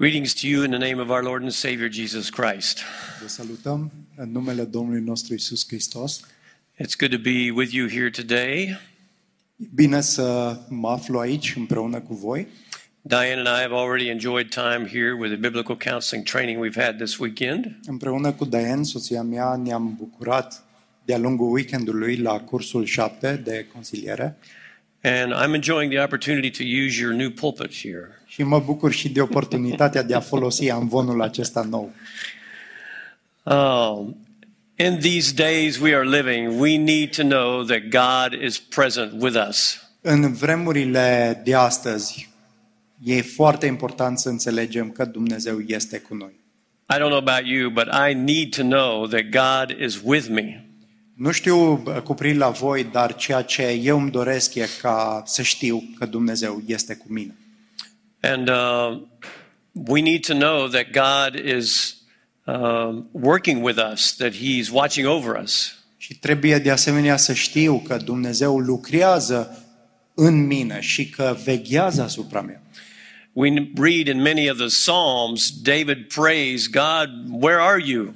Greetings to you in the name of our Lord and Savior Jesus Christ. Vă salutăm în numele Domnului nostru Isus Hristos. It's good to be with you here today. Bine să mă aflu aici împreună cu voi. Diane and I have already enjoyed time here with the biblical counseling training we've had this weekend. Împreună cu Diane, soția mea, ne-am bucurat de-a lungul weekendului la cursul 7 de consiliere And I'm enjoying the opportunity to use your new pulpit here. Și mă bucur și de oportunitatea de a folosi amvonul acesta nou. Um, in these days we are living, we need to know that God is present with us. În vremurile de astăzi, e foarte important să înțelegem că Dumnezeu este cu noi. I don't know about you, but I need to know that God is with me. Nu știu bă, cu privire la voi, dar ceea ce eu îmi doresc e ca să știu că Dumnezeu este cu mine. And uh, we need to know that God is um, working with us, that He's watching over us. Și trebuie de asemenea să știu că Dumnezeu lucrează în mine și că veghează asupra mea. We read in many of the Psalms, David prays, God, where are you?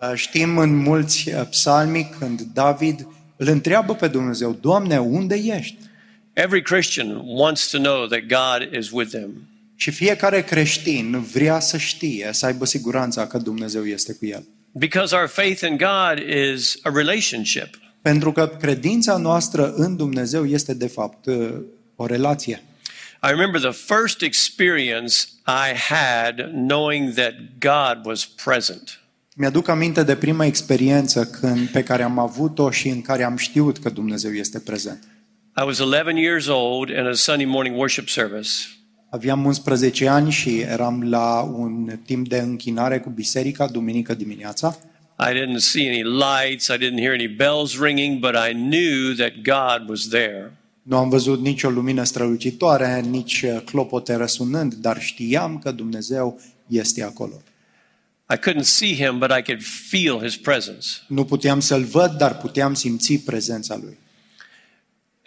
Uh, Știm în mulți uh, psalmi când David îl întreabă pe Dumnezeu, Doamne, unde ești? Every Christian wants to know that God is with them. Și fiecare creștin vrea să știe, să aibă siguranța că Dumnezeu este cu el. Because our faith in God is a relationship. Pentru că credința noastră în Dumnezeu este de fapt uh, o relație. I remember the first experience I had knowing that God was present. Mi-aduc aminte de prima experiență când, pe care am avut-o și în care am știut că Dumnezeu este prezent. I was 11 years old in a Sunday morning worship service. Aveam 11 ani și eram la un timp de închinare cu biserica, duminică dimineața. I didn't see any lights, I didn't hear any bells ringing, but I knew that God was there. Nu am văzut nicio lumină strălucitoare, nici uh, clopote răsunând, dar știam că Dumnezeu este acolo. I couldn't see him, but I could feel his presence. Nu puteam să-l văd, dar puteam simți prezența lui.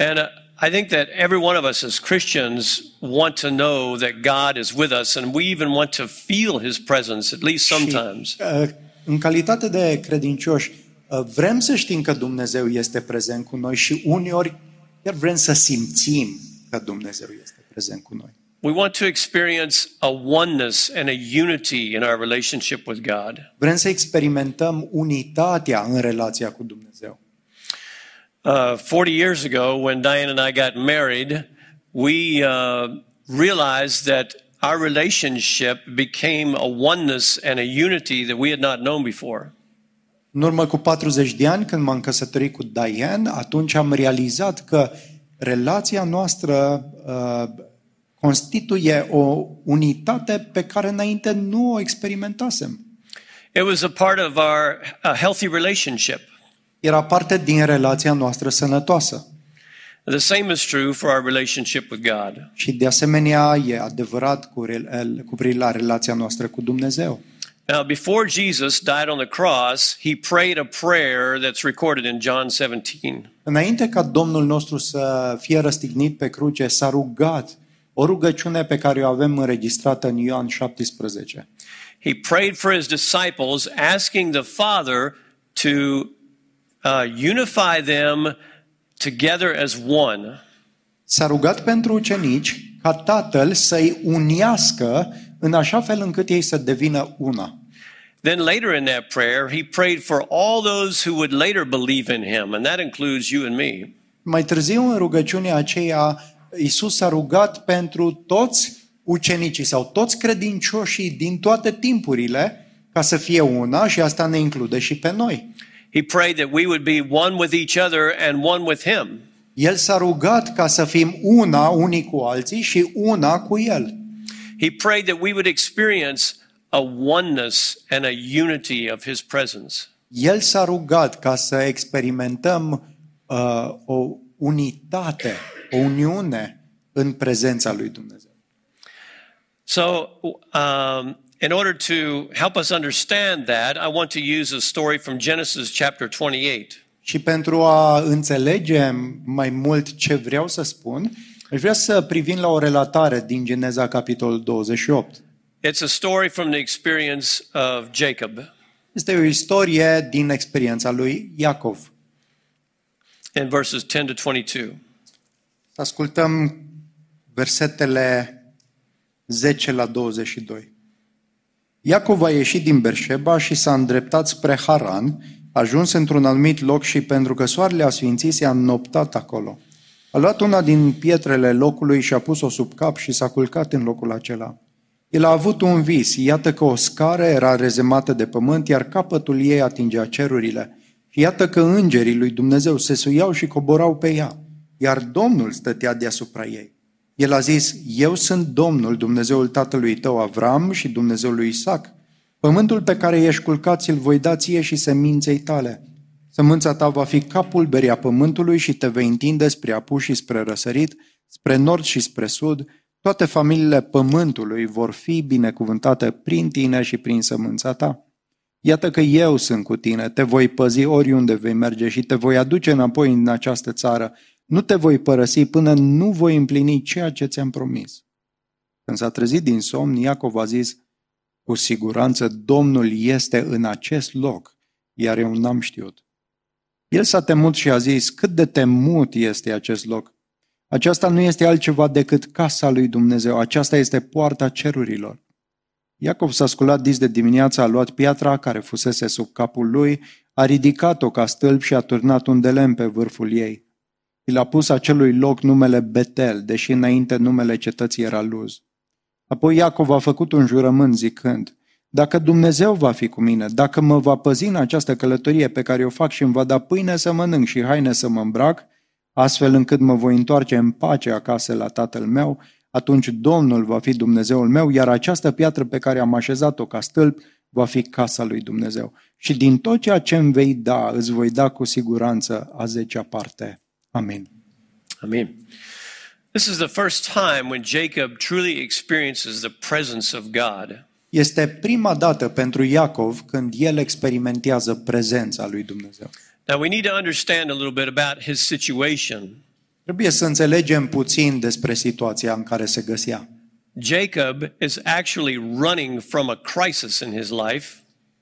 And uh, I think that every one of us as Christians want to know that God is with us, and we even want to feel his presence, at least sometimes. Și, uh, în calitate de credincioși, uh, vrem să știm că Dumnezeu este prezent cu noi și uneori chiar vrem să simțim că Dumnezeu este prezent cu noi. We want to experience a oneness and a unity in our relationship with God. Vrem să experimentăm unitatea în relația cu Dumnezeu. Uh, 40 years ago, when Diane and I got married, we uh, realized that our relationship became a oneness and a unity that we had not known before. În urmă cu 40 de ani, când m-am căsătorit cu Diane, atunci am realizat că relația noastră uh, constituie o unitate pe care înainte nu o experimentasem. It was a part of our uh, healthy relationship. Era parte din relația noastră sănătoasă. The same is true for our relationship with God. Și de asemenea e adevărat cu, re- cu privire la relația noastră cu Dumnezeu. Now, before Jesus died on the cross, he prayed a prayer that's recorded in John 17. Înainte ca Domnul nostru să fie răstignit pe cruce, s-a rugat o rugăciune pe care o avem înregistrată în Ioan 17. He prayed for his disciples, asking the Father to uh, unify them together as one. S-a rugat pentru ucenici ca Tatăl să-i uniască în așa fel încât ei să devină una. Then later in that prayer, he prayed for all those who would later believe in him, and that includes you and me. Mai târziu, în rugăciunea aceea, Isus s-a rugat pentru toți ucenicii sau toți credincioșii din toate timpurile ca să fie una și asta ne include și pe noi. He prayed that we would be one with each other and one with him. El s-a rugat ca să fim una unii cu alții și una cu El. He prayed that we would experience a oneness and a unity of his presence. El s-a rugat ca să experimentăm uh, o unitate, o uniune în prezența lui Dumnezeu. So, um, in order to help us understand that, I want to use a story from Genesis chapter 28. Și pentru a înțelege mai mult ce vreau să spun, aș vrea să privim la o relatare din Geneza capitolul 28. It's a story from the experience of Jacob. Este o istorie din experiența lui Iacov. in verses 10 to 22. Să ascultăm versetele 10 la 22. Iacov a ieșit din Berșeba și s-a îndreptat spre Haran, a ajuns într-un anumit loc și pentru că soarele a sfințit s-a înnoptat acolo. A luat una din pietrele locului și a pus-o sub cap și s-a culcat în locul acela. El a avut un vis, iată că o scară era rezemată de pământ, iar capătul ei atingea cerurile. Și iată că îngerii lui Dumnezeu se suiau și coborau pe ea, iar Domnul stătea deasupra ei. El a zis, eu sunt Domnul, Dumnezeul tatălui tău Avram și Dumnezeul lui Isaac. Pământul pe care ești culcat ți-l voi da ție și seminței tale. Sămânța ta va fi capul beria pământului și te vei întinde spre apus și spre răsărit, spre nord și spre sud. Toate familiile pământului vor fi binecuvântate prin tine și prin sămânța ta. Iată că eu sunt cu tine, te voi păzi oriunde vei merge și te voi aduce înapoi în această țară. Nu te voi părăsi până nu voi împlini ceea ce ți-am promis. Când s-a trezit din somn, Iacov a zis, cu siguranță Domnul este în acest loc, iar eu n-am știut. El s-a temut și a zis, cât de temut este acest loc. Aceasta nu este altceva decât casa lui Dumnezeu, aceasta este poarta cerurilor. Iacov s-a sculat dis de dimineață, a luat piatra care fusese sub capul lui, a ridicat-o ca stâlp și a turnat un de lemn pe vârful ei. I l-a pus acelui loc numele Betel, deși înainte numele cetății era Luz. Apoi Iacov a făcut un jurământ zicând, dacă Dumnezeu va fi cu mine, dacă mă va păzi în această călătorie pe care o fac și îmi va da pâine să mănânc și haine să mă îmbrac, astfel încât mă voi întoarce în pace acasă la tatăl meu, atunci Domnul va fi Dumnezeul meu, iar această piatră pe care am așezat-o ca stâlp va fi casa lui Dumnezeu. Și din tot ceea ce îmi vei da, îți voi da cu siguranță a zecea parte. Amin. Amen. This is the first time when Jacob truly experiences the presence of God. Este prima dată pentru Iacov când el experimentează prezența lui Dumnezeu. Now we need to understand a little bit about his situation. Trebuie să înțelegem puțin despre situația în care se găsea. Jacob is actually running from a crisis in his life.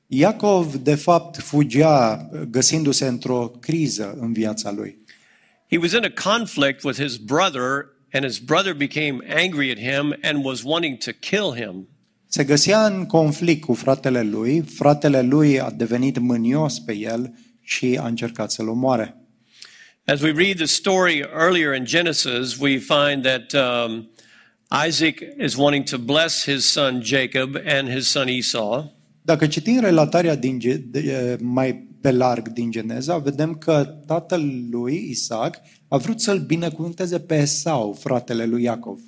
Iacov, de fapt, fugea găsindu-se într-o criză în viața lui. He was in a conflict with his brother, and his brother became angry at him and was wanting to kill him. Se găsea în conflict cu fratele lui, fratele lui a devenit mânios pe el și a încercat să-l omoare. As we read the story earlier in Genesis, we find that um, Isaac is wanting to bless his son Jacob and his son Esau. Dacă citim relatarea din, Ge- de- mai pe larg din Geneza, vedem că tatăl lui Isaac a vrut să-l binecuvânteze pe Esau, fratele lui Iacov.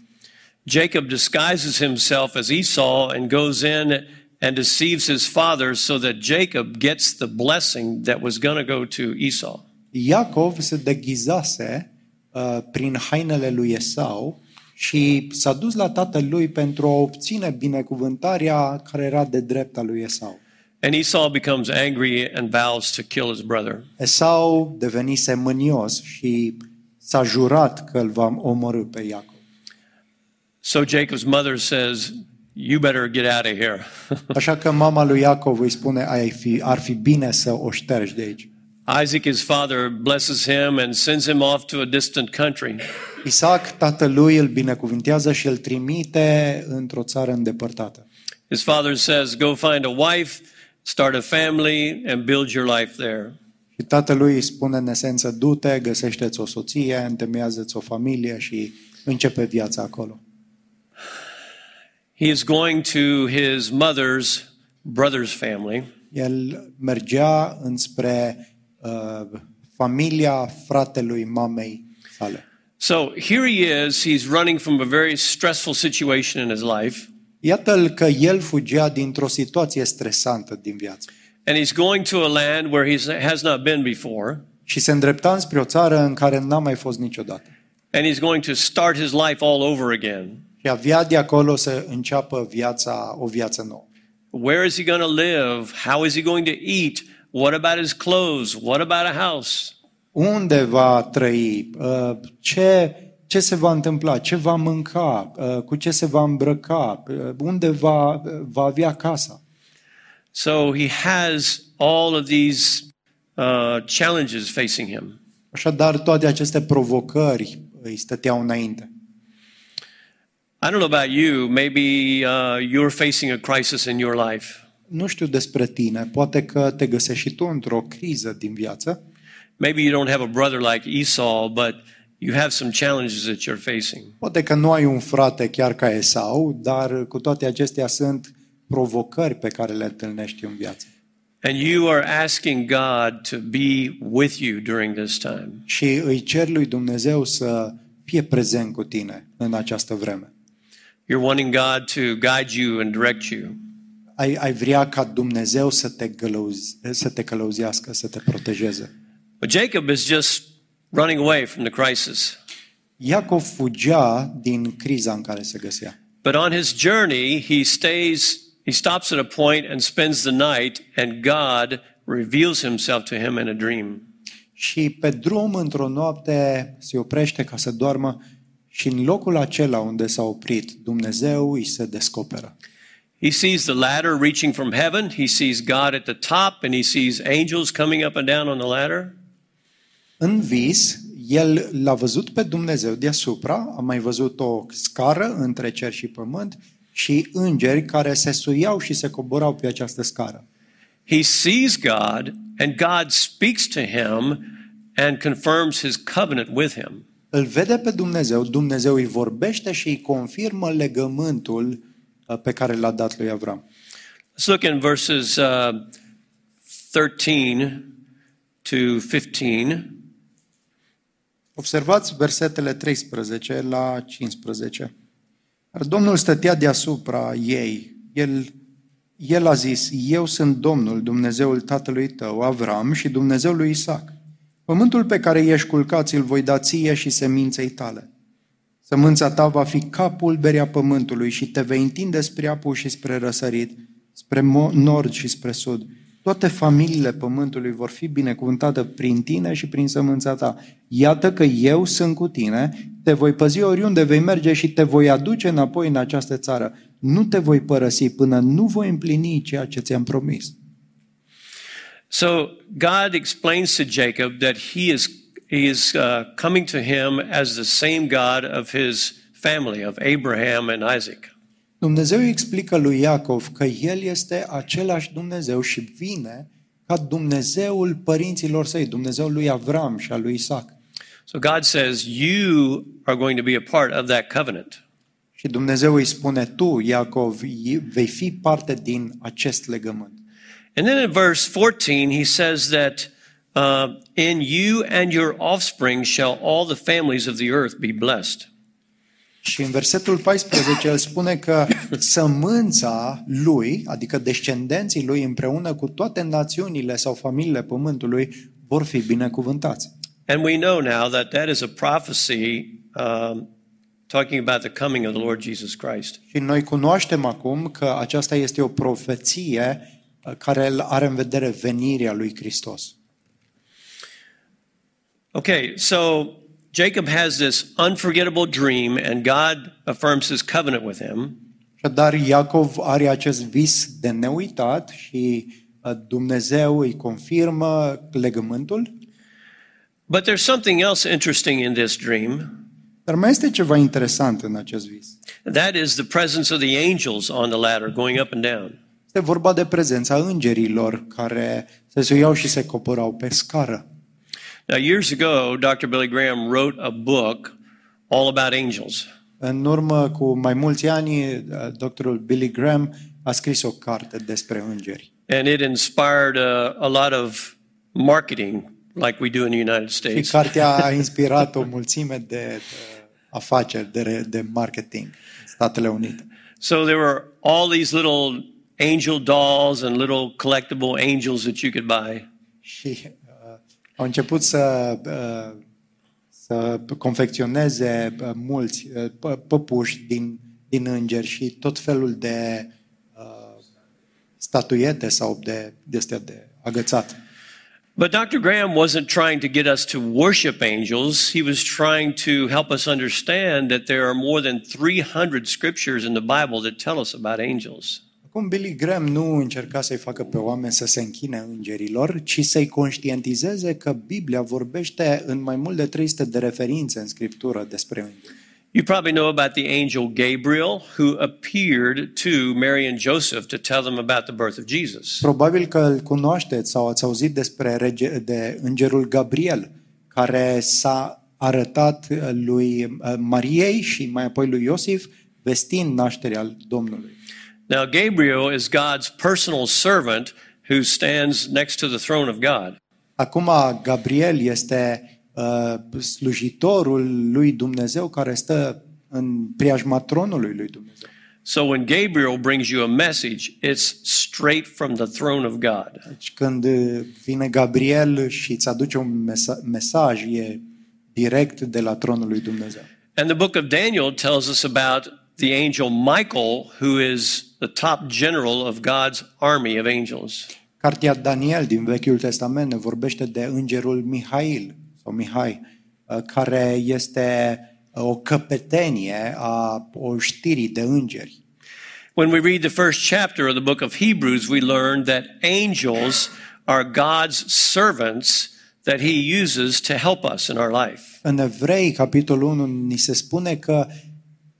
Jacob disguises himself as Esau and goes in and deceives his father so that Jacob gets the blessing that was going to go to Esau. Iacov se deghizase uh, prin hainele lui Esau și s-a dus la tatăl lui pentru a obține binecuvântarea care era de drept a lui Esau. And Esau becomes angry and vows to kill his brother. Esau devenise mânios și s-a jurat că îl va omorâ pe Iacov. So Jacob's mother says, You better get out of here. Așa că mama lui Iacov îi spune, ai fi, ar fi bine să o ștergi de aici. Isaac, his father, blesses him and sends him off to a distant country. Isaac, tatălui, îl binecuvintează și îl trimite într-o țară îndepărtată. His father says, Go find a wife, start a family, and build your life there. Și tatălui îi spune în esență, du-te, găsește-ți o soție, întemeiază-ți o familie și începe viața acolo. He is going to his mother's brother's family. El mergea înspre uh, familia fratelui mamei sale. So here he is. He's running from a very stressful situation in his life, Iată-l că el fugea dintr-o situație stresantă din viață and he's going to a land where he has not been before, și se îndrepta spre o țară în care n-a mai fost niciodată. and he's going to start his life all over again. Și avea de acolo să înceapă viața, o viață nouă. Where is he going to live? How is he going to eat? What about his clothes? What about a house? Unde va trăi? Uh, Ce ce se va întâmpla, ce va mânca, uh, cu ce se va îmbrăca, uh, unde va, uh, va avea casa. So he has all of these uh, challenges facing him. Așadar, toate aceste provocări îi stăteau înainte. I don't know about you, maybe uh, you're facing a crisis in your life. Nu știu despre tine, poate că te găsești și tu într-o criză din viață. Maybe you don't have a brother like Esau, but you have some challenges that you're facing. Poate că nu ai un frate chiar ca Esau, dar cu toate acestea sunt provocări pe care le întâlnești în viață. And you are asking God to be with you during this time. Și îi cer lui Dumnezeu să fie prezent cu tine în această vreme. You're wanting God to guide you and direct you. Ai, ai vrea ca Dumnezeu să te, gălăuzi, să te călăuzească, să te protejeze. But Jacob is just running away from the crisis. Iacov fugea din criza în care se găsea. But on his journey, he stays, he stops at a point and spends the night, and God reveals himself to him in a dream. Și pe drum, într-o noapte, se oprește ca să doarmă și în locul acela unde s-a oprit, Dumnezeu îi se descoperă. He sees the ladder reaching from heaven, he sees God at the top, and he sees angels coming up and down on the ladder. În vis, el l-a văzut pe Dumnezeu deasupra, a mai văzut o scară între cer și pământ și îngeri care se suiau și se coborau pe această scară. He sees God, and God speaks to him and confirms his covenant with him. Îl vede pe Dumnezeu, Dumnezeu îi vorbește și îi confirmă legământul uh, pe care l-a dat lui Avram. Let's look in verses uh, 13 to 15. Observați versetele 13 la 15. Dar Domnul stătea deasupra ei. El, el a zis, eu sunt Domnul, Dumnezeul tatălui tău, Avram, și Dumnezeul lui Isaac. Pământul pe care ești culcat îl voi da ție și seminței tale. Sămânța ta va fi ca pulberea pământului și te vei întinde spre apus și spre răsărit, spre mo- nord și spre sud. Toate familiile pământului vor fi binecuvântate prin tine și prin sămânța ta. Iată că eu sunt cu tine, te voi păzi oriunde vei merge și te voi aduce înapoi în această țară. Nu te voi părăsi până nu voi împlini ceea ce ți-am promis. So God explains to Jacob that he is, he is uh, coming to him as the same God of his family, of Abraham and Isaac. Dumnezeu îi explică lui Iacov că el este același Dumnezeu și vine ca Dumnezeul părinților săi, Dumnezeul lui Avram și al lui Isaac. So God says, You are going to be a part of that covenant. Și Dumnezeu îi spune, tu, Iacov, vei fi parte din acest legământ. And then in verse 14, he says that uh, in you and your offspring shall all the families of the earth be blessed. Și în versetul 14 el spune că sămânța lui, adică descendenții lui împreună cu toate națiunile sau familiile pământului vor fi binecuvântați. And we know now that that is a prophecy um, talking about the coming of the Lord Jesus Christ. Și noi cunoaștem acum că aceasta este o profeție uh, care are în vedere venirea lui Hristos. Okay, so Jacob has this unforgettable dream, and God affirms his covenant with him. Dar Iacov are acest vis de neuitat și uh, Dumnezeu îi confirmă legământul. But there's something else interesting in this dream. Dar mai este ceva interesant în acest vis. That is the presence of the angels on the ladder going up and down. Este vorba de prezența îngerilor care se suiau și se coborau pe scară. Now, years ago, Dr. Billy Graham wrote a book all about angels. În urmă cu mai mulți ani, doctorul Billy Graham a scris o carte despre îngeri. And it inspired a, a lot of marketing, like we do in the United Și States. cartea a inspirat o mulțime de, de afaceri, de, de marketing în Statele Unite. So there were all these little angel dolls and little collectible angels that you could buy. Și uh, au început să, uh, să confecționeze uh, mulți uh, păpuși din, din îngeri și tot felul de sau de, de, de agățat. But Dr. Graham wasn't trying to get us to worship angels. He was trying to help us understand that there are more than 300 scriptures in the Bible that tell us about angels. Acum Billy Graham nu încerca să-i facă pe oameni să se închine îngerilor, ci să-i conștientizeze că Biblia vorbește în mai mult de 300 de referințe în Scriptură despre îngeri. You probably know about the angel Gabriel who appeared to Mary and Joseph to tell them about the birth of Jesus. Probabil că îl cunoașteți sau ați auzit despre rege, de îngerul Gabriel, care s-a arătat lui uh, Mariei și mai apoi lui Iosif, vestind nașterea Domnului. Now, Gabriel is God's personal servant who stands next to the throne of God. Acum Gabriel este uh, slujitorul lui Dumnezeu care stă în preajma tronului lui Dumnezeu. So when Gabriel brings you a message, it's straight from the throne of God. Deci când uh, vine Gabriel și îți aduce un mesa- mesaj, e direct de la tronul lui Dumnezeu. And the book of Daniel tells us about the angel Michael, who is the top general of God's army of angels. Cartea Daniel din Vechiul Testament ne vorbește de îngerul Mihail sau Mihai, uh, care este uh, o căpetenie a oștirii de îngeri. When we read the first chapter of the book of Hebrews, we learn that angels are God's servants that he uses to help us in our life. În Evrei, capitolul 1, ni se spune că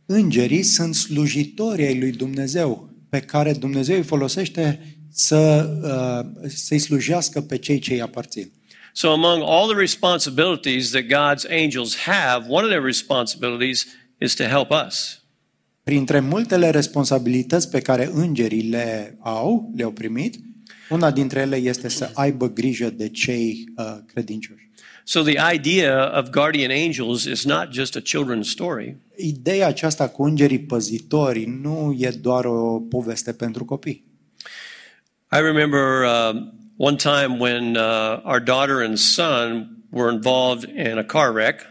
îngerii sunt slujitori ai lui Dumnezeu, pe care Dumnezeu îi folosește să, uh, să-i slujească pe cei ce îi aparțin. So, among all the responsibilities that God's angels have, one of their responsibilities is to help us. Printre multele responsabilități pe care îngerii le au, le-au primit, una dintre ele este să aibă grijă de cei uh, credincioși. So, the idea of guardian angels is not just a children's story. Ideea aceasta cu îngerii păzitori nu e doar o poveste pentru copii. I remember uh, one time when uh, our daughter and son were involved in a car wreck.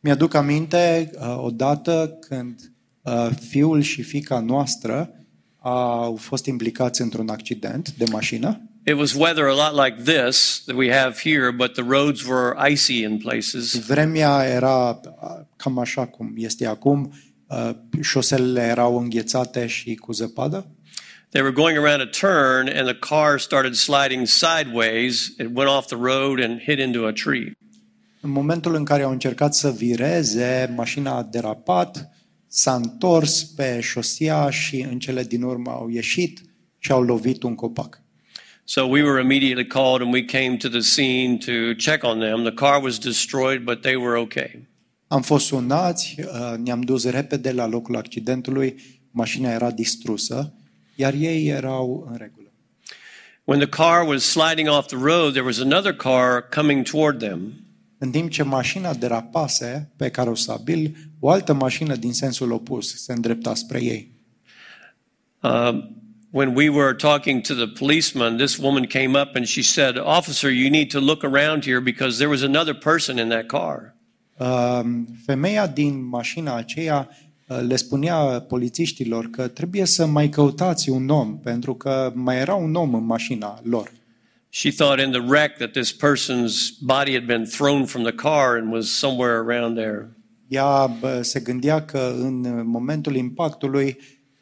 Mi-aduc aminte uh, odată când uh, fiul și fica noastră au fost implicați într-un accident de mașină. It was weather a lot like this that we have here, but the roads were icy in places. Vremea era uh, cam așa cum este acum, uh, șoselele erau înghețate și cu zăpadă. They were going around a turn and the car started sliding sideways. It went off the road and hit into a tree. În momentul în care au încercat să vireze, mașina a derapat, s-a întors pe șosia și în cele din urmă au ieșit și au lovit un copac. So we were immediately called and we came to the scene to check on them. The car was destroyed, but they were okay. Am fost sunați, uh, ne-am dus repede la locul accidentului, mașina era distrusă, iar ei erau în regulă. When the car was sliding off the road, there was another car coming toward them. În timp ce mașina derapase pe carosabil, o altă mașină din sensul opus se îndrepta spre ei. Um, when we were talking to the policeman, this woman came up and she said, Officer, you need to look around here because there was another person in that car. Uh, Femeia din mașina aceea uh, le spunea polițiștilor că trebuie să mai căutați un om, pentru că mai era un om în mașina lor. She thought in the wreck that this person's body had been thrown from the car and was somewhere around there. Ea bă, se gândea că în momentul impactului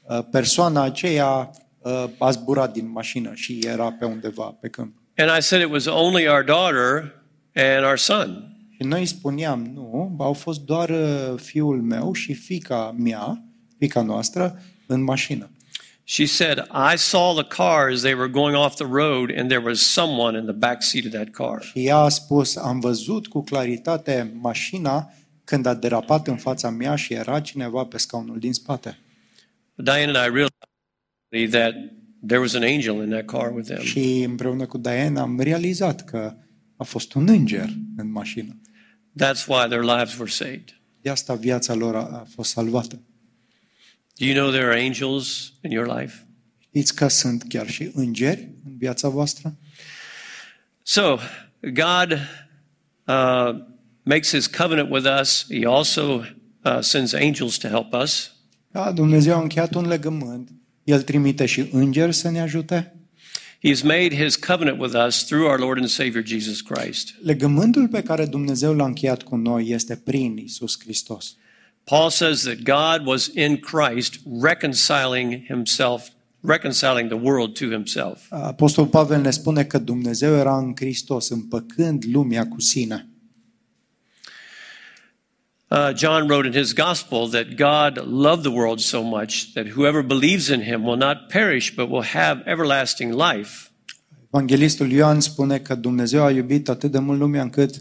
uh, persoana aceea uh, a zburat din mașină și era pe undeva pe câmp. And I said it was only our daughter and our son. Și noi spuneam, nu, au fost doar uh, fiul meu și fica mea, fica noastră, în mașină. She said, I saw the car as they were going off the road, and there was someone in the back seat of that car. Și ea a spus, am văzut cu claritate mașina când a derapat în fața mea și era cineva pe scaunul din spate. Diane and I realized that there was an angel in that car with them. Și împreună cu Diana am realizat că a fost un înger în mașină. That's why their lives were saved. De asta viața lor a, a fost salvată. Do you know there are angels in your life? Știți că sunt chiar și îngeri în viața voastră? So, God uh, makes his covenant with us. He also uh, sends angels to help us. Da, Dumnezeu a încheiat un legământ. El trimite și îngeri să ne ajute. He has made his covenant with us through our Lord and Savior Jesus Christ. Legământul pe care Dumnezeu l-a încheiat cu noi este prin Isus Hristos. Paul says that God was in Christ reconciling himself, reconciling the world to himself. Apostolul Pavel ne spune că Dumnezeu era în Hristos, împăcând lumea cu sine. Uh, John wrote in his gospel that God loved the world so much that whoever believes in him will not perish but will have everlasting life. Evanghelistul Ioan spune că Dumnezeu a iubit atât de mult lumea încât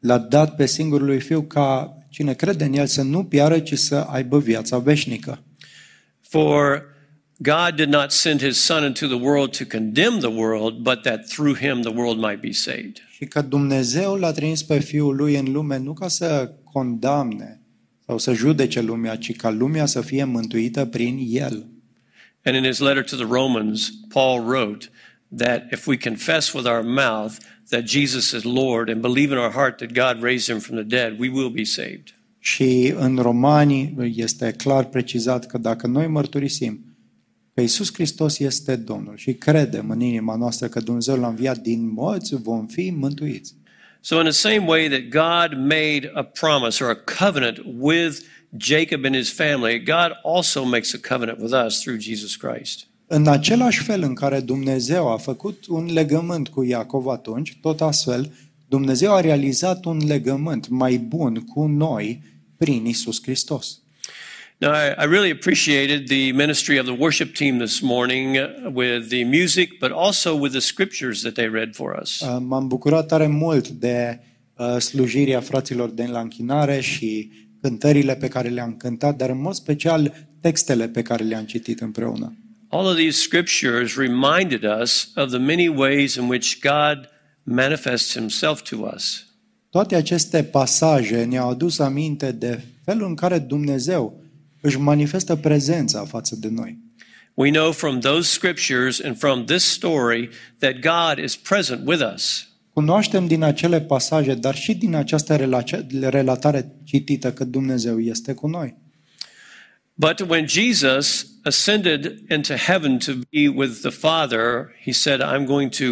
l-a dat pe singurul lui Fiu ca cine crede în El să nu piară, ci să aibă viața veșnică. For God did not send his Son into the world to condemn the world, but that through him the world might be saved. Și că Dumnezeu l-a trimis pe Fiul Lui în lume nu ca să condamne sau să judece lumea, ci ca lumea să fie mântuită prin El. And in his letter to the Romans, Paul wrote that if we confess with our mouth that Jesus is Lord and believe in our heart that God raised him from the dead, we will be saved. Și în Romani este clar precizat că dacă noi mărturisim că Isus Hristos este Domnul și credem în inima noastră că Dumnezeu l-a înviat din morți, vom fi mântuiți. So, in the same way that God made a promise or a covenant with Jacob and his family, God also makes a covenant with us through Jesus Christ. În același fel în care Dumnezeu a făcut un legământ cu Iacov atunci, tot astfel, Dumnezeu a realizat un legământ mai bun cu noi prin Isus Hristos. Now, I, I really appreciated the ministry of the worship team this morning uh, with the music, but also with the scriptures that they read for us. Uh, M-am bucurat tare mult de uh, slujirea fraților de la închinare și cântările pe care le-am cântat, dar în mod special textele pe care le-am citit împreună. All of these scriptures reminded us of the many ways in which God manifests himself to us. Toate aceste pasaje ne-au adus aminte de felul în care Dumnezeu își manifestă prezența față de noi. We know from those scriptures and from this story that God is present with us. Cunoaștem din acele pasaje, dar și din această relace- relatare citită că Dumnezeu este cu noi. But when Jesus ascended into heaven to be with the Father, he said, I'm going to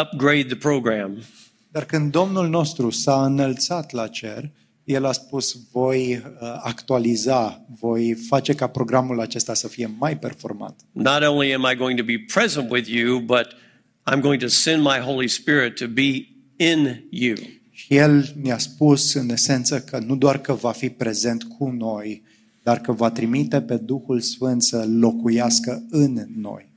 upgrade the program. Dar când Domnul nostru s-a înălțat la cer, El a spus, voi uh, actualiza, voi face ca programul acesta să fie mai performant. Not only am I going to be present with you, but I'm going to send my Holy Spirit to be in you. Și El ne-a spus, în esență, că nu doar că va fi prezent cu noi, dar că va trimite pe Duhul Sfânt să locuiască în noi.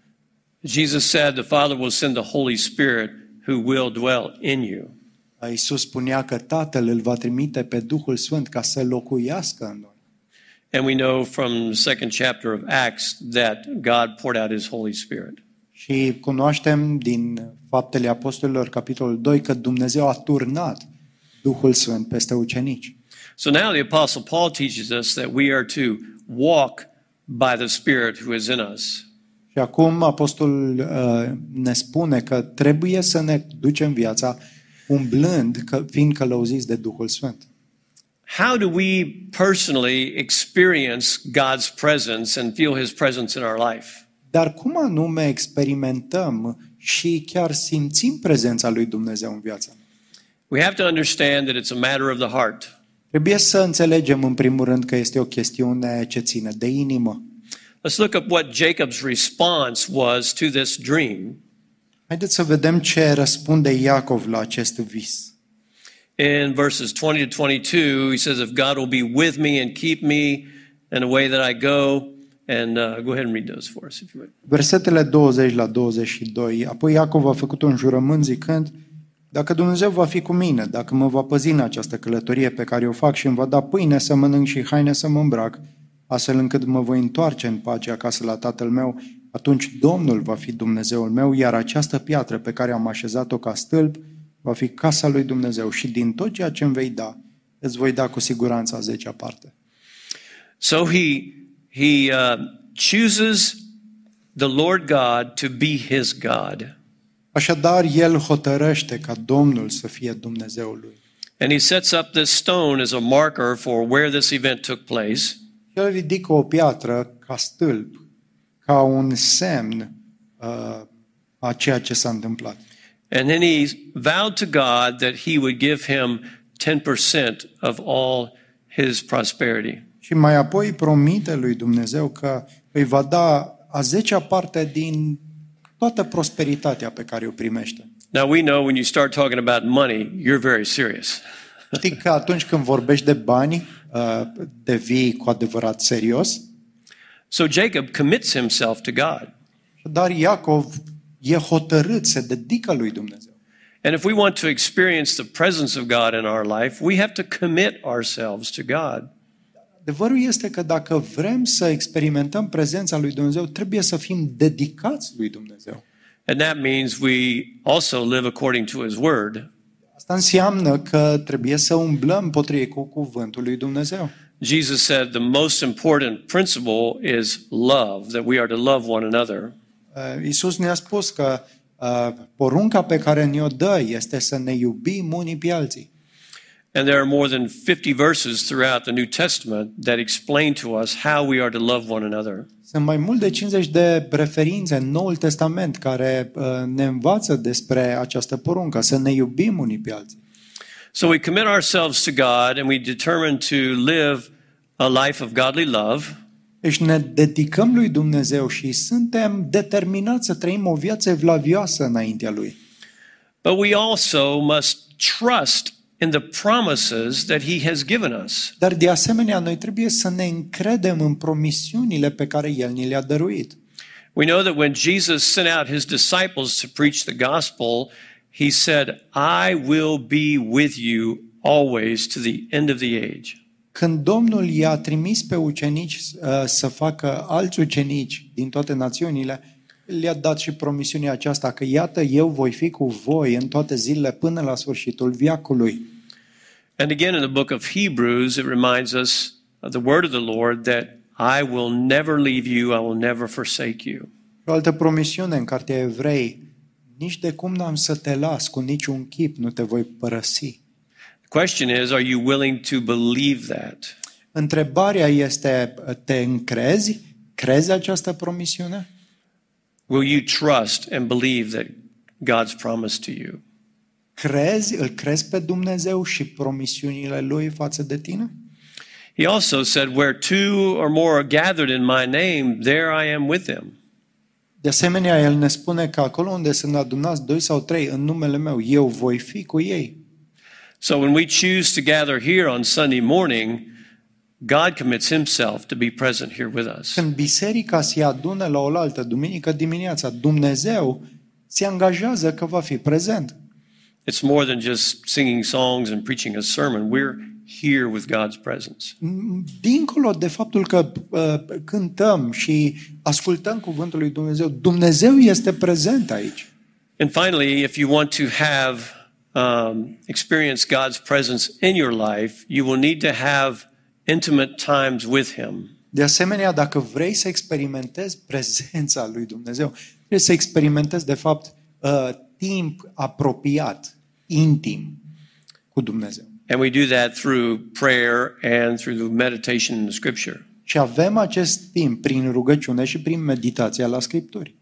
Jesus said the Father will send the Holy Spirit who will dwell in you. Iisus spunea că Tatăl îl va trimite pe Duhul Sfânt ca să locuiască în noi. And we know from the second chapter of Acts that God poured out his Holy Spirit. Și cunoaștem din Faptele Apostolilor, capitolul 2, că Dumnezeu a turnat Duhul Sfânt peste ucenici. So now the Apostle Paul teaches us that we are to walk by the Spirit who is in us. Și acum Apostolul uh, ne spune că trebuie să ne ducem viața umblând, că, fiind călăuziți de Duhul Sfânt. How do we personally experience God's presence and feel his presence in our life? Dar cum anume experimentăm și chiar simțim prezența lui Dumnezeu în viața? We have to understand that it's a matter of the heart. Trebuie să înțelegem în primul rând că este o chestiune ce ține de inimă. Let's look at what Jacob's response was to this dream. Haideți să vedem ce răspunde Iacov la acest vis. In verses 20 to 22, he says, If God will be with me and keep me in the way that I go, and uh, go ahead and read those for us, if you would. Versetele 20 la 22. Apoi Iacov a făcut un jurământ zicând, dacă Dumnezeu va fi cu mine, dacă mă va păzi în această călătorie pe care o fac și îmi va da pâine să mănânc și haine să mă îmbrac, astfel încât mă voi întoarce în pace acasă la tatăl meu, atunci Domnul va fi Dumnezeul meu, iar această piatră pe care am așezat-o ca stâlp va fi casa lui Dumnezeu și din tot ceea ce îmi vei da, îți voi da cu siguranță a zecea parte. So he, he uh, chooses the Lord God to be his God. Așadar, el hotărăște ca Domnul să fie Dumnezeul lui. And he sets up this stone as a marker for where this event took place. El ridică o piatră ca stâlp, ca un semn uh, a ceea ce s-a întâmplat. And then he vowed to God that he would give him 10% of all his prosperity. Și mai apoi promite lui Dumnezeu că îi va da a zecea parte din toată prosperitatea pe care o primește. Now we know when you start talking about money, you're very serious. Știi că atunci când vorbești de bani, uh, devii cu adevărat serios. So Jacob commits himself to God. Dar Iacov e hotărât, se dedică lui Dumnezeu. And if we want to experience the presence of God in our life, we have to commit ourselves to God. Adevărul este că dacă vrem să experimentăm prezența lui Dumnezeu, trebuie să fim dedicați lui Dumnezeu. And that means we also live according to his word. Asta înseamnă că trebuie să umblăm potrivit cu cuvântul lui Dumnezeu. Jesus said the most important principle is love, that we are to love one another. Uh, Iisus ne-a spus că uh, porunca pe care ne-o dă este să ne iubim unii pe alții. And there are more than 50 verses throughout the New Testament that explain to us how we are to love one another. Sunt mai mult de 50 de referințe în Noul Testament care uh, ne învață despre această poruncă, să ne iubim unii pe alții. So we commit ourselves to God and we determine to live a life of godly love. Deci ne dedicăm lui Dumnezeu și suntem determinați să trăim o viață evlavioasă înaintea lui. But we also must trust in the promises that He has given us. Dar de asemenea, noi trebuie să ne încredem în promisiunile pe care El ni le-a dăruit. We know that when Jesus sent out His disciples to preach the gospel, He said, I will be with you always to the end of the age. Când Domnul i-a trimis pe ucenici uh, să facă alți ucenici din toate națiunile, le-a dat și promisiunea aceasta că iată, eu voi fi cu voi în toate zilele până la sfârșitul viacului. And again in the book of Hebrews, it reminds us of the word of the Lord that I will never leave you, I will never forsake you. O altă promisiune în cartea Evrei, nici de cum n-am să te las, cu niciun chip nu te voi părăsi. The question is, are you willing to believe that? Întrebarea este, te încrezi? Crezi această promisiune? Will you trust and believe that God's promise to you? Crezi, îl crezi pe Dumnezeu și promisiunile Lui față de tine? He also said, Where two or more are gathered in my name, there I am with them. De asemenea, El ne spune că acolo unde sunt adunați doi sau trei în numele meu, eu voi fi cu ei. So when we choose to gather here on Sunday morning, God commits himself to be present here with us. Când biserica se adună la oaltă, duminică dimineața, Dumnezeu se angajează că va fi prezent. It's more than just singing songs and preaching a sermon. We're here with God's presence. Dincolo de faptul că uh, cântăm și ascultăm cuvântul lui Dumnezeu, Dumnezeu este prezent aici. And finally, if you want to have um, experience God's presence in your life, you will need to have intimate times with Him. De asemenea, dacă vrei să experimentezi prezența lui Dumnezeu, trebuie să experimentezi, de fapt, uh, timp apropiat, intim cu Dumnezeu. And we do that through prayer and through the meditation in the Scripture. Și avem acest timp prin rugăciune și prin meditația la Scripturi.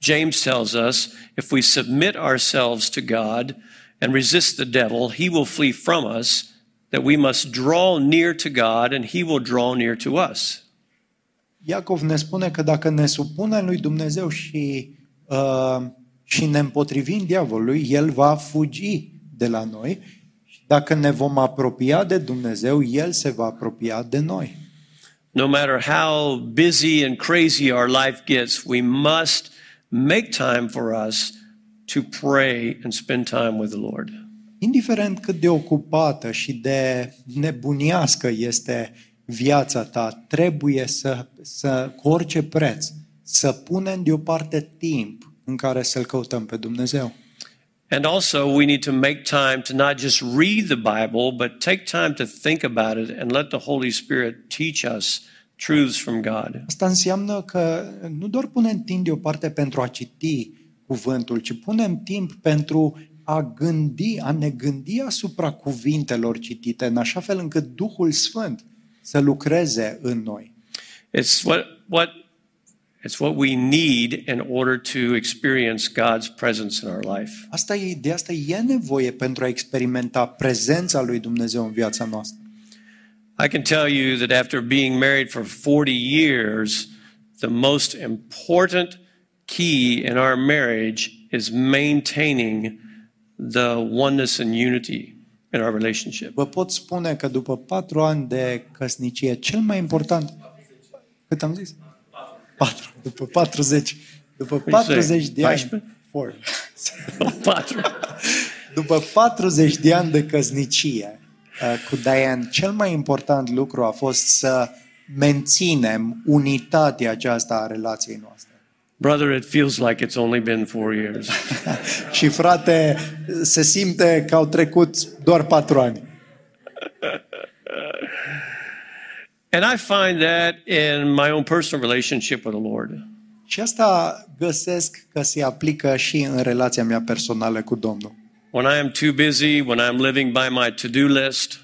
James tells us if we submit ourselves to God and resist the devil, he will flee from us, that we must draw near to God and he will draw near to us. Iacov ne spune că dacă ne supunem lui Dumnezeu și, uh, și ne împotrivim diavolului, el va fugi de la noi. Și dacă ne vom apropia de Dumnezeu, el se va apropia de noi. No matter how busy and crazy our life gets, we must make time for us to pray and spend time with the Lord. Indiferent cât de ocupată și de nebuniască este viața ta, trebuie să, să cu orice preț, să punem deoparte timp în care să-L căutăm pe Dumnezeu. And also, we need to make time to not just read the Bible, but take time to think about it and let the Holy Spirit teach us truths from God. Asta înseamnă că nu doar punem timp deoparte pentru a citi cuvântul, ci punem timp pentru a gândi, a ne gândi asupra cuvintelor citite, în așa fel încât Duhul Sfânt să lucreze în noi. It's what, what It's what we need in order to experience God's presence in our life. Asta e, de asta e nevoie pentru a experimenta prezența lui Dumnezeu în viața noastră. I can tell you that after being married for 40 years, the most important key in our marriage is maintaining the oneness and unity in our relationship. Vă pot spune că după patru ani de căsnicie, cel mai important... Cât am zis? Patru. După 40. După 40 de ani... 14? Four. Patru. După 40 de ani de căsnicie uh, cu Diane, cel mai important lucru a fost să menținem unitatea aceasta a relației noastre. Brother, it feels like it's only been four years. Și frate, se simte că au trecut doar patru ani. And I find that in my own personal relationship with the Lord. Și asta găsesc că se aplică și în relația mea personală cu Domnul. When I am too busy, when I'm living by my to do list,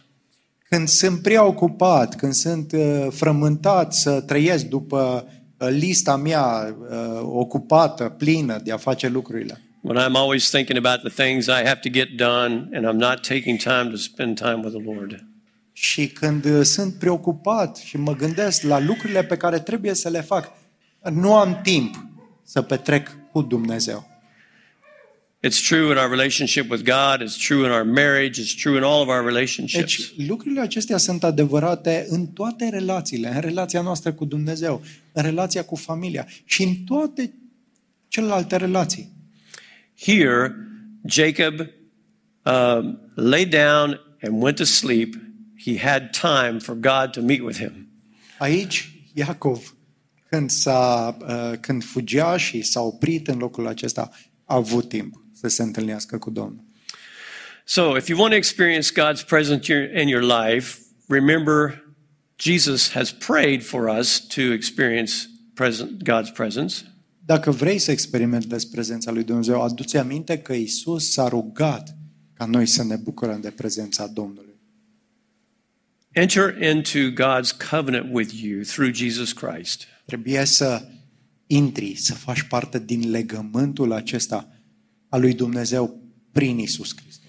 Când sunt prea ocupat, când sunt uh, frământat să trăiesc după uh, lista mea uh, ocupată, plină de a face lucrurile. when I'm always thinking about the things I have to get done and I'm not taking time to spend time with the Lord. Și când uh, sunt preocupat și mă gândesc la lucrurile pe care trebuie să le fac, nu am timp să petrec cu Dumnezeu. It's true in our relationship with God, it's true in our marriage, it's true in all of our relationships. Deci lucrurile acestea sunt adevărate în toate relațiile, în relația noastră cu Dumnezeu, în relația cu familia și în toate celelalte relații. Here, Jacob um, lay down and went to sleep. He had time for God to meet with him. Aici, Iacov, când, s-a, uh, când fugea și s-a oprit în locul acesta, a avut timp să se întâlnească cu Domnul. So, if you want to experience God's presence your- in your life, remember Jesus has prayed for us to experience present, God's presence. Dacă vrei să experimentezi prezența lui Dumnezeu, adu-ți aminte că Isus s-a rugat ca noi să ne bucurăm de prezența Domnului. Enter into God's covenant with you through Jesus Christ. Trebuie să intri, să faci parte din legământul acesta al lui Dumnezeu prin Isus Hristos.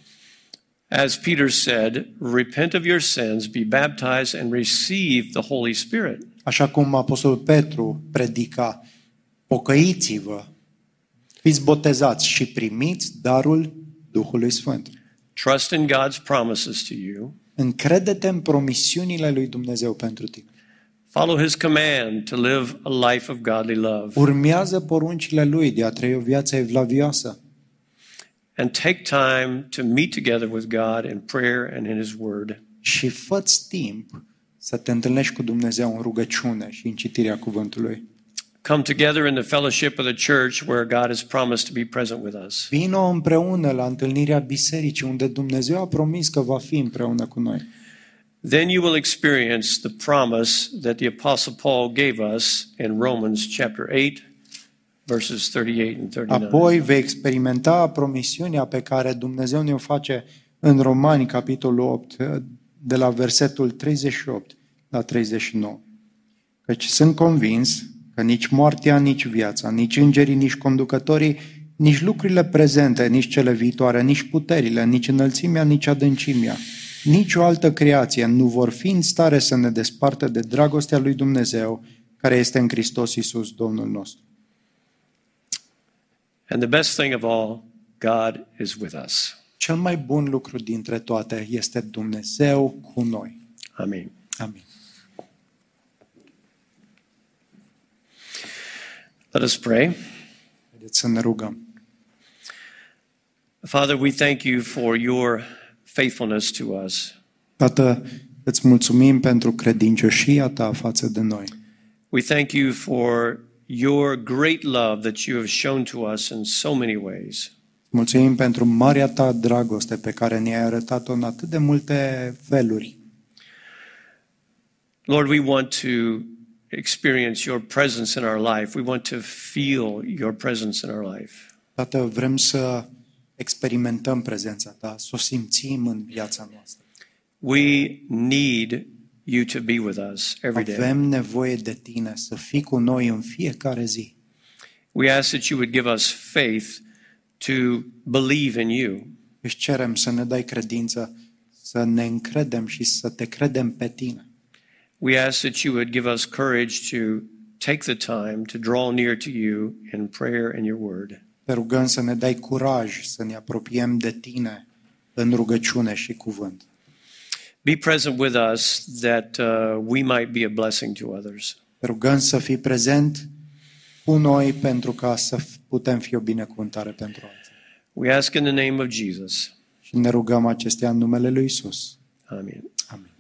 As Peter said, repent of your sins, be baptized, and receive the Holy Spirit. Așa cum Apostolul Petru predica, pocăiți-vă, fiți botezați și primiți darul Duhului Sfânt. Trust in God's promises to you. Încrede-te în promisiunile lui Dumnezeu pentru tine. Follow his command to live a life of godly love. Urmează poruncile lui de a trăi o viață evlavioasă And take time to meet together with God in prayer and in his word. și fă timp să te întâlnești cu Dumnezeu în rugăciune și în citirea cuvântului. Come together in the fellowship of the church where God has promised to be present with us. Vino împreună la întâlnirea bisericii unde Dumnezeu a promis că va fi împreună cu noi. Then you will experience the promise that the apostle Paul gave us in Romans chapter 8 verses 38 and 39. Apoi vei experimenta promisiunea pe care Dumnezeu ne-o face în Romani, capitolul 8, de la versetul 38 la 39. Căci sunt convins că nici moartea, nici viața, nici îngerii, nici conducătorii, nici lucrurile prezente, nici cele viitoare, nici puterile, nici înălțimea, nici adâncimea, nici o altă creație nu vor fi în stare să ne despartă de dragostea lui Dumnezeu care este în Hristos Iisus, Domnul nostru. And the best thing of all, God is with us. Cel mai bun lucru dintre toate este Dumnezeu cu noi. Amen. Amin. Let us pray. Haideți să ne rugăm. Father, we thank you for your faithfulness to us. Tată, îți mulțumim pentru credincioșia ta față de noi. We thank you for your great love that you have shown to us in so many ways. Mulțumim pentru marea ta dragoste pe care ne-ai arătat-o în atât de multe feluri. Lord, we want to experience your presence in our life. We want to feel your presence in our life. Tată, vrem să experimentăm prezența ta, să o simțim în viața noastră. We need you to be with us every day. Avem nevoie de tine să fii cu noi în fiecare zi. We ask that you would give us faith to believe in you. Își cerem să ne dai credință, să ne încredem și să te credem pe tine. We ask that you would give us courage to take the time to draw near to you in prayer and your word. Te rugăm să ne dai curaj să ne apropiem de tine în rugăciune și cuvânt. Be present with us that uh, we might be a blessing to others. Te rugăm să fii prezent cu noi pentru ca să putem fi o binecuvântare pentru alții. We ask in the name of Jesus. Și ne rugăm acestea în numele lui Isus. Amen. Amin.